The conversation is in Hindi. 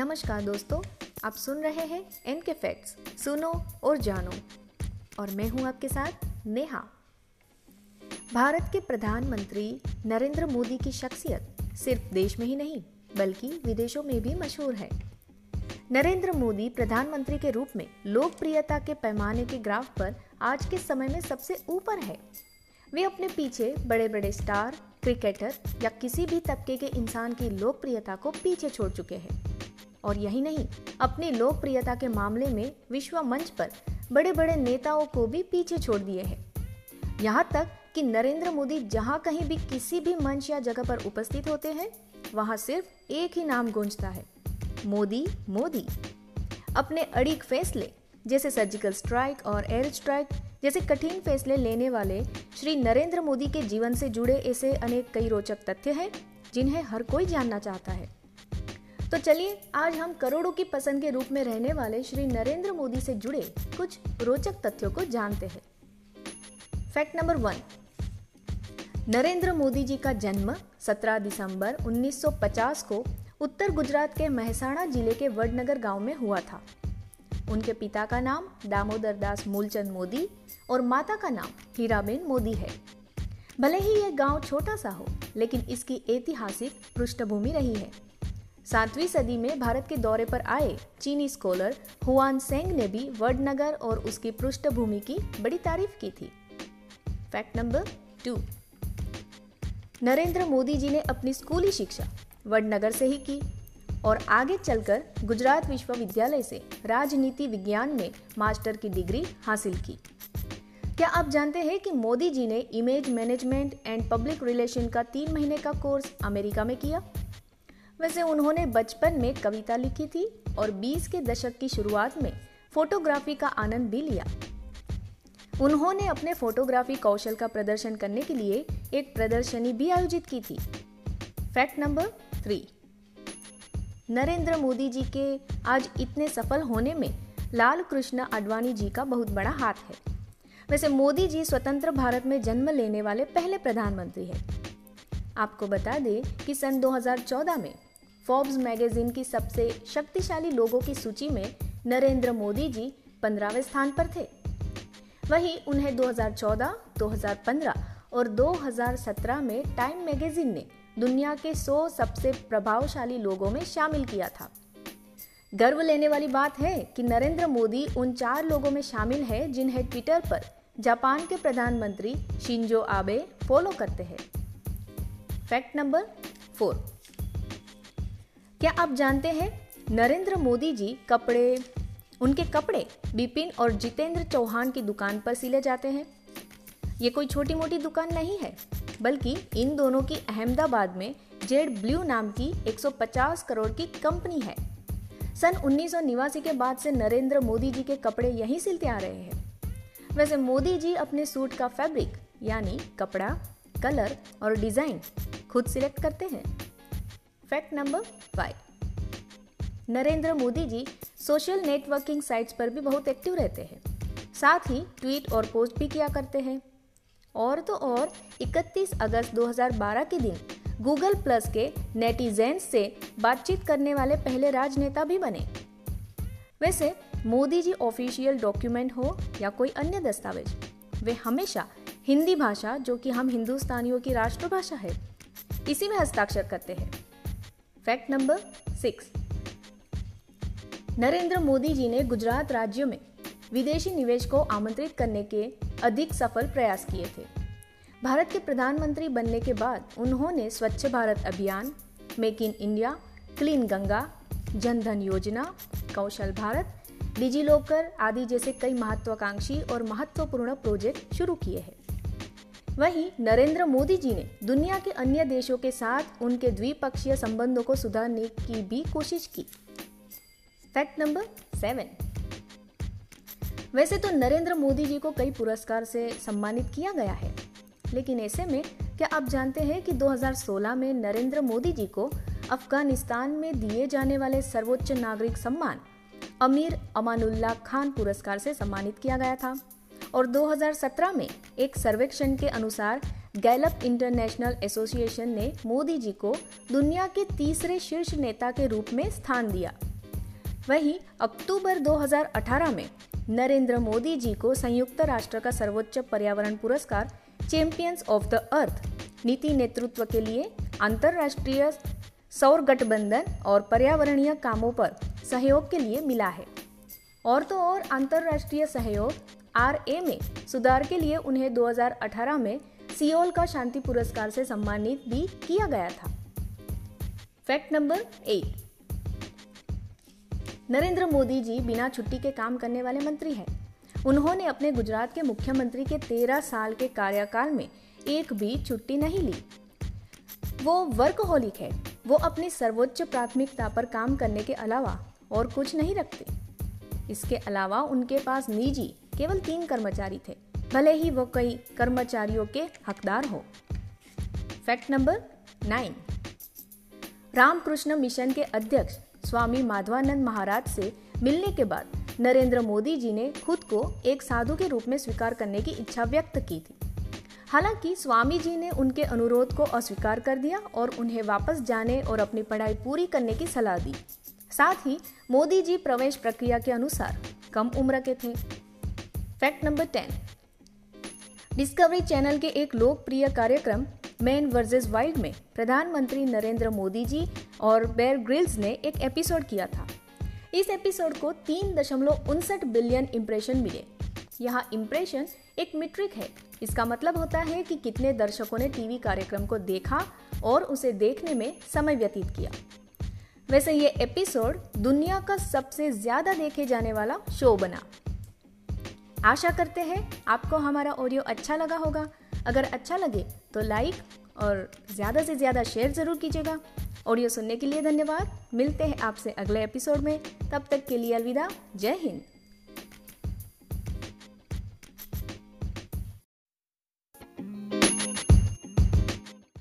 नमस्कार दोस्तों, आप सुन रहे हैं एन के फैक्ट्स सुनो और जानो। और मैं हूँ आपके साथ नेहा। भारत के प्रधानमंत्री नरेंद्र मोदी की शख्सियत सिर्फ़ देश में ही नहीं, बल्कि विदेशों में भी मशहूर है। नरेंद्र मोदी प्रधानमंत्री के रूप में लोकप्रियता के पैमाने के ग्राफ पर आज के समय में सबसे ऊपर है। वे अपने पीछे बड़े बड़े स्टार, क्रिकेटर या किसी भी तबके के इंसान की लोकप्रियता को पीछे छोड़ चुके हैं। और यही नहीं, अपनी लोकप्रियता के मामले में विश्व मंच पर बड़े बड़े नेताओं को भी पीछे छोड़ दिए हैं। यहाँ तक कि नरेंद्र मोदी जहाँ कहीं भी किसी भी मंच या जगह पर उपस्थित होते हैं, वहाँ सिर्फ़ एक ही नाम गूंजता है, मोदी मोदी। अपने अड़ीक फैसले, जैसे सर्जिकल स्ट्राइक और एयर स्ट्राइक जैसे कठिन फैसले लेने वाले श्री नरेंद्र मोदी के जीवन से जुड़े ऐसे अनेक कई रोचक तथ्य हैं, जिन्हें हर कोई जानना चाहता है। तो चलिए, आज हम करोड़ों की पसंद के रूप में रहने वाले श्री नरेंद्र मोदी से जुड़े कुछ रोचक तथ्यों को जानते हैं। Fact number one Narendra Modi ji का जन्म 17 दिसंबर 1950 को उत्तर गुजरात के महसाणा ज़िले के वडनगर गाँव में हुआ था। उनके पिता का नाम दामोदर दास मूलचंद मोदी और माता का नाम हीराबेन मोदी है। भले ही यह गाँव छोटा सा हो, लेकिन इसकी ऐतिहासिक पृष्ठभूमि रही है। सातवीं सदी में भारत के दौरे पर आए चीनी स्कॉलर हुआन सेंग ने भी वडनगर और उसकी पृष्ठभूमि की बड़ी तारीफ़ की थी। Fact number two Narendra Modi ji ने अपनी स्कूली शिक्षा वडनगर से ही की और आगे चलकर गुजरात विश्वविद्यालय से राजनीति विज्ञान में मास्टर की डिग्री हासिल की। क्या आप जानते हैं कि मोदी जी ने image management and public relation का तीन महीने का कोर्स अमेरिका में किया? वैसे उन्होंने बचपन में कविता लिखी थी और 20 के दशक की शुरुआत में फोटोग्राफी का आनंद भी लिया। उन्होंने अपने फोटोग्राफी कौशल का प्रदर्शन करने के लिए एक प्रदर्शनी भी आयोजित की थी। Fact number three. Narendra Modi ji के आज इतने सफल होने में लाल कृष्ण आडवाणी जी का बहुत बड़ा हाथ है। वैसे मोदी जी स्वतंत्र भारत में जन्म लेने वाले पहले प्रधानमंत्री हैं। आपको बता दें कि सन 2014 में फोर्ब्स मैगजीन की सबसे शक्तिशाली लोगों की सूची में नरेंद्र मोदी जी पंद्रहवें स्थान पर थे। वहीं उन्हें 2014, 2015 और 2017 में टाइम मैगजीन ने दुनिया के 100 सबसे प्रभावशाली लोगों में शामिल किया था। गर्व लेने वाली बात है कि नरेंद्र मोदी उन चार लोगों में शामिल है जिन्हें ट्विटर पर जापान के प्रधानमंत्री शिंजो आबे फॉलो करते हैं। फैक्ट नंबर फोर क्या आप जानते हैं, नरेंद्र मोदी जी कपड़े, उनके कपड़े बिपिन और जितेंद्र चौहान की दुकान पर सिले जाते हैं? ये कोई छोटी मोटी दुकान नहीं है, बल्कि इन दोनों की अहमदाबाद में जेड ब्लू नाम की 150 करोड़ की कंपनी है। सन उन्नीस के बाद से नरेंद्र मोदी जी के कपड़े यहीं सिलते आ रहे हैं। वैसे मोदी जी अपने सूट का फैब्रिक, यानी कपड़ा, कलर और डिज़ाइन खुद सिलेक्ट करते हैं। Fact number five Narendra Modi ji social networking sites पर भी बहुत एक्टिव रहते हैं। साथ ही ट्वीट और पोस्ट भी किया करते हैं। और तो और 31 अगस्त 2012 के दिन गूगल प्लस के नेटिजेंस से बातचीत करने वाले पहले राजनेता भी बने। वैसे, मोदी जी ऑफिशियल डॉक्यूमेंट हो या कोई अन्य दस्तावेज़, वे हमेशा हिंदी भाषा, जो कि हम हिंदुस्तानियों की राष्ट्रभाषा है, इसी में हस्ताक्षर करते हैं। Fact number six Narendra Modi ji ने गुजरात राज्य में विदेशी निवेश को आमंत्रित करने के अधिक सफल प्रयास किए थे। भारत के प्रधानमंत्री बनने के बाद उन्होंने Swachh Bharat Abhiyan, make in India, clean Ganga, Jan Dhan Yojana, Kaushal Bharat digi locker आदि जैसे कई महत्वाकांक्षी और महत्वपूर्ण प्रोजेक्ट शुरू किए हैं। वहीं नरेंद्र मोदी जी ने दुनिया के अन्य देशों के साथ उनके द्विपक्षीय संबंधों को सुधारने की भी कोशिश की। Fact number seven. वैसे तो नरेंद्र मोदी जी को कई पुरस्कार से सम्मानित किया गया है, लेकिन ऐसे में क्या आप जानते हैं कि 2016 में नरेंद्र मोदी जी को अफ़गानिस्तान में दिए जाने वाले सर्वोच्च नागरिक सम्मान अमीर अमानुल्ला खान पुरस्कार से सम्मानित किया गया था? और 2017 में एक सर्वेक्षण के अनुसार गैलप इंटरनेशनल एसोसिएशन ने मोदी जी को दुनिया के तीसरे शीर्ष नेता के रूप में स्थान दिया। वहीं अक्टूबर 2018 में नरेंद्र मोदी जी को संयुक्त राष्ट्र का सर्वोच्च पर्यावरण पुरस्कार चैंपियंस ऑफ़ द अर्थ नीति नेतृत्व के लिए अंतर्राष्ट्रीय सौर गठबंधन और पर्यावरणीय कामों पर सहयोग के लिए मिला है। और तो और अंतर्राष्ट्रीय सहयोग आर ए में सुधार के लिए उन्हें 2018 में सियोल का शांति पुरस्कार से सम्मानित भी किया गया था। Fact number eight Narendra Modi ji बिना छुट्टी के काम करने वाले मंत्री हैं। उन्होंने अपने गुजरात के मुख्यमंत्री के तेरह साल के कार्यकाल में एक भी छुट्टी नहीं ली। वो वर्कहोलिक है। वो अपनी सर्वोच्च प्राथमिकता पर काम करने के अलावा और कुछ नहीं रखते। इसके अलावा उनके पास निजी केवल तीन कर्मचारी थे। भले ही वो कई कर्मचारियों के हकदार हो। Fact number nine. Ramakrishna mission के अध्यक्ष स्वामी माधवानंद महाराज से मिलने के बाद नरेंद्र मोदी जी ने खुद को एक साधु के रूप में स्वीकार करने की इच्छा व्यक्त की थी। हालाँकि स्वामी जी ने उनके अनुरोध को अस्वीकार कर दिया और उन्हें वापस जाने और अपनी पढ़ाई पूरी करने की सलाह दी। साथ ही मोदी जी प्रवेश प्रक्रिया के अनुसार कम उम्र के थे। Fact number ten Discovery channel के एक लोकप्रिय कार्यक्रम मैन वर्सेस वाइल्ड में प्रधानमंत्री नरेंद्र मोदी जी और बेयर ग्रिल्स ने एक एपिसोड किया था। इस एपिसोड को तीन दशमलव उनसठ बिलियन इम्प्रेशन मिले। यहाँ इम्प्रेशन एक मीट्रिक है। इसका मतलब होता है कि कितने दर्शकों ने टीवी कार्यक्रम को देखा और उसे देखने में समय व्यतीत किया। वैसे ये एपिसोड दुनिया का सबसे ज़्यादा देखे जाने वाला शो बना। आशा करते हैं आपको हमारा ऑडियो अच्छा लगा होगा। अगर अच्छा लगे तो लाइक और ज़्यादा से ज़्यादा शेयर ज़रूर कीजिएगा। ऑडियो सुनने के लिए धन्यवाद। मिलते हैं आपसे अगले एपिसोड में। तब तक के लिए अलविदा। जय हिंद।